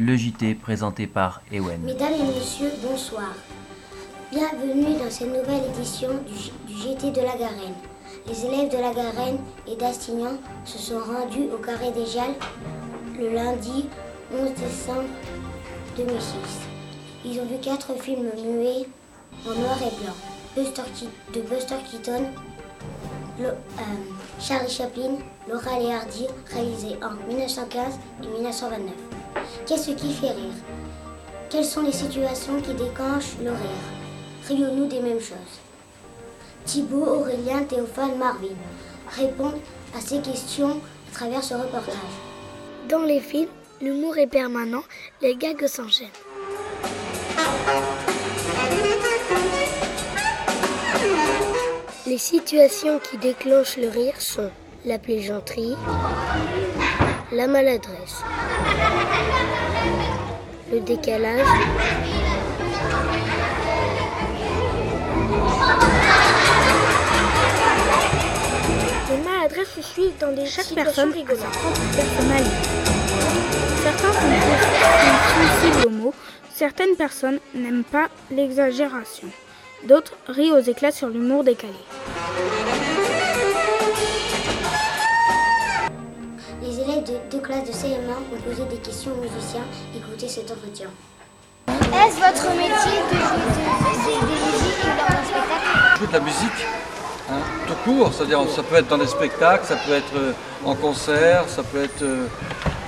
le JT présenté par Ewen. Mesdames et messieurs, bonsoir. Bienvenue dans cette nouvelle édition du, J- du GT de la Garenne. Les élèves de la Garenne et d'Astignan se sont rendus au Carré des Jalles le lundi 11 décembre 2006. Ils ont vu quatre films muets en noir et blanc. Buster de Buster Keaton, euh, Charlie Chaplin, Laura et Hardy, réalisés en 1915 et 1929. Qu'est-ce qui fait rire? Quelles sont les situations qui déclenchent le rire Rions-nous des mêmes choses? Thibaut, Aurélien, Théophane, Marvin répondent à ces questions à travers ce reportage. Dans les films, l'humour est permanent, les gags s'enchaînent. Les situations qui déclenchent le rire sont la plaisanterie, la maladresse, le décalage, les maladresses se suivent dans des Chaque situations personne personnalité. Certains sont sensibles aux mots, certaines personnes n'aiment pas l'exagération. D'autres rient aux éclats sur l'humour décalé. De deux classes de CM1 ont posé des questions aux musiciens. Écoutez cet entretien. Est-ce votre métier de jouer de- des musiques lors d'un spectacle? Jouer de la musique, hein, tout court, c'est-à-dire ça peut être dans des spectacles, ça peut être euh, en concert, ça peut être... euh,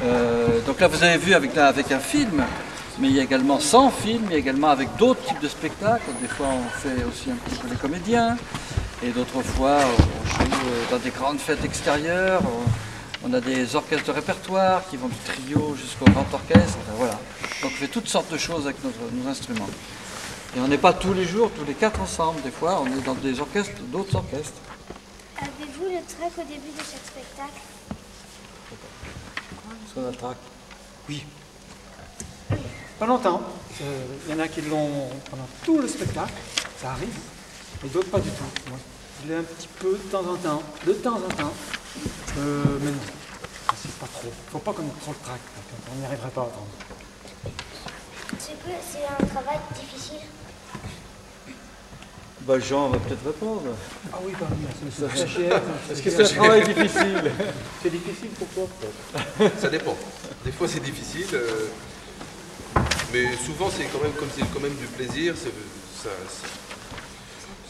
euh, donc là vous avez vu avec, un- avec un film, mais il y a également sans film, il y a également avec d'autres types de spectacles. Des fois on fait aussi un petit peu les comédiens, et d'autres fois on joue dans des grandes fêtes extérieures, on, on a des orchestres de répertoire qui vont du trio jusqu'au grand orchestre, voilà. Donc on fait toutes sortes de choses avec notre- nos instruments. Et on n'est pas tous les jours, tous les quatre ensemble. Des fois, on est dans des orchestres, d'autres orchestres. Avez-vous le trac au début de chaque spectacle? Sur la traque. Oui. Pas longtemps. Euh, Il y en a qui l'ont pendant tout le spectacle, ça arrive, et d'autres pas du tout. Je l'ai un petit peu de temps en temps, de temps en temps, Euh, mais non, c'est pas trop. Faut pas qu'on ait trop le trac, on n'y arriverait pas. autrement. C'est que c'est un travail difficile? Bah, Jean va peut-être répondre. Ah oui, oui, c'est. Est-ce que c'est un travail difficile? C'est difficile pour toi peut-être Ça dépend. Des fois c'est difficile, euh, mais souvent c'est quand même comme c'est quand même du plaisir, ça,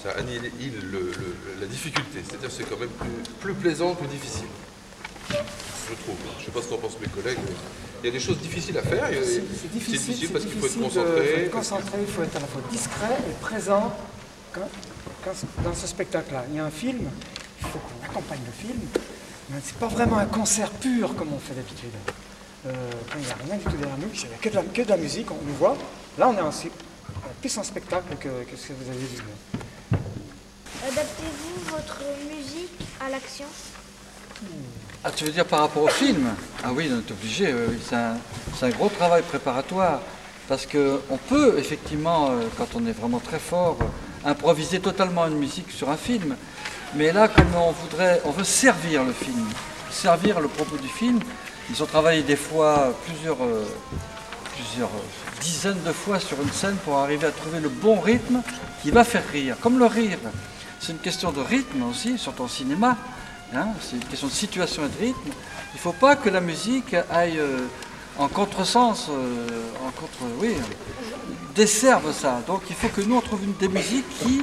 ça, annihile le- le- la difficulté. C'est-à-dire que c'est quand même plus, plus plaisant que difficile. Je trouve. Je ne sais pas ce qu'en pensent mes collègues, mais il y a des choses difficiles à faire. il C'est difficile, c'est parce qu'il faut être difficile de- faut concentré. être concentré, il faut être à la fois discret et présent quand- quand- dans ce spectacle-là. Il y a un film, il faut qu'on accompagne le film, mais c'est pas vraiment un concert pur comme on fait d'habitude. Euh, quand il n'y a rien du tout derrière nous, qu'il n'y a que de, la, que de la musique, on nous voit. Là, on est en, plus en spectacle que, que ce que vous avez vu. Adaptez-vous votre musique à l'action Ah, tu veux dire par rapport au film? Ah oui, on est obligé. C'est un, un gros travail préparatoire. Parce qu'on peut, effectivement, euh, quand on est vraiment très fort, improviser totalement une musique sur un film. Mais là, comme on voudrait, on veut servir le film, servir le propos du film, ils ont travaillé des fois plusieurs, euh, plusieurs euh, dizaines de fois sur une scène pour arriver à trouver le bon rythme qui va faire rire. Comme le rire, c'est une question de rythme aussi, surtout en cinéma. hein, c'est une question de situation et de rythme. Il ne faut pas que la musique aille euh, en contresens, euh, en contre, oui, desserve ça. Donc il faut que nous on trouve des musiques qui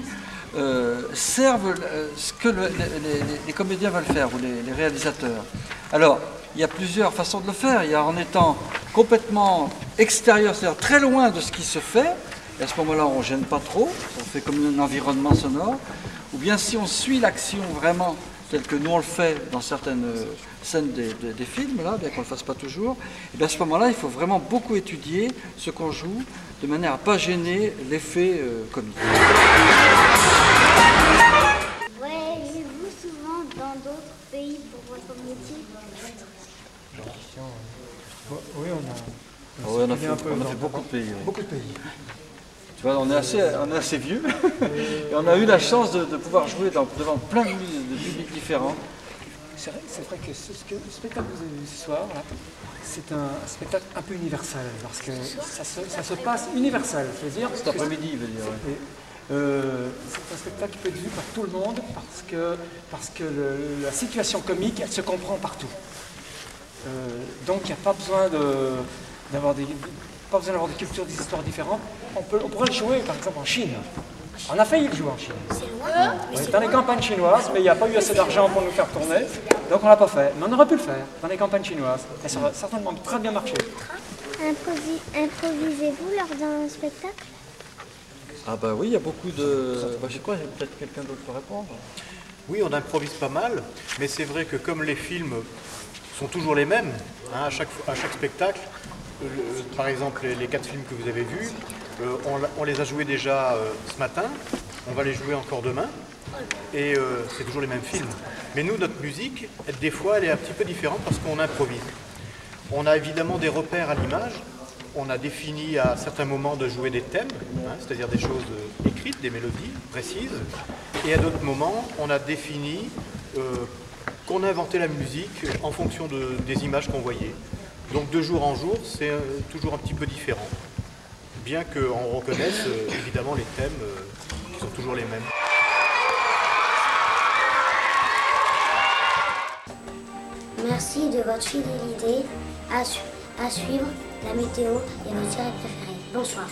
euh, servent ce que le- les, les- les comédiens veulent faire ou les, les réalisateurs. Alors il y a plusieurs façons de le faire. Il y a en étant complètement extérieur, c'est-à-dire très loin de ce qui se fait. Et à ce moment-là, on ne gêne pas trop, on fait comme un environnement sonore. Ou bien si on suit l'action vraiment tel que nous on le fait dans certaines euh, scènes des, des- des films, là, bien qu'on ne le fasse pas toujours, et bien à ce moment-là, il faut vraiment beaucoup étudier ce qu'on joue de manière à ne pas gêner l'effet euh, comique. Voyagez-vous souvent dans d'autres pays pour votre métier? Oui, on a, Ah ouais, on a fait, un peu on a fait beaucoup de pays. oui. beaucoup de pays. Tu vois, on est assez, on est assez vieux et on a eu la chance de, de pouvoir jouer dans- devant plein de, publics différents. c'est vrai, que ce, ce que- le spectacle que vous avez vu ce soir, c'est un spectacle un peu universel, parce que ça se, ça se passe universel. C'est-à-dire Cet que- après-midi, il veut dire. ouais. euh, c'est un spectacle qui peut être vu par tout le monde parce que, parce que le- la situation comique, elle se comprend partout. Euh, donc il n'y a pas besoin de- d'avoir des, pas besoin d'avoir des cultures, des histoires différentes. On, peut, on pourrait le jouer par exemple en Chine. On a failli le jouer en Chine. On est dans les campagnes chinoises, mais il n'y a pas eu assez d'argent pour nous faire tourner, donc on l'a pas fait. Mais on aurait pu le faire dans les campagnes chinoises. Et ça aurait certainement très bien marché. Improvi- Improvisez-vous lors d'un spectacle? Ah bah oui, il y a beaucoup de... Bah, je sais quoi, peut-être quelqu'un d'autre peut répondre. Oui, on improvise pas mal, mais c'est vrai que comme les films sont toujours les mêmes, hein, à, chaque, fois- à chaque spectacle, le- par exemple les, quatre films que vous avez vus, euh, on, les a joués déjà euh, ce matin, on va les jouer encore demain, et euh, c'est toujours les mêmes films. Mais nous, notre musique, des fois, elle est un petit peu différente parce qu'on improvise. On a évidemment des repères à l'image. On a défini à certains moments de jouer des thèmes, hein, c'est-à-dire des choses euh, écrites, des mélodies précises. Et à d'autres moments, on a défini euh, qu'on a inventé la musique en fonction de- des images qu'on voyait. Donc de jour en jour, c'est euh, toujours un petit peu différent. Bien qu'on reconnaisse euh, évidemment les thèmes euh, qui sont toujours les mêmes. Merci de votre fidélité à, su- à suivre la météo et vos séries préférées. Bonsoir.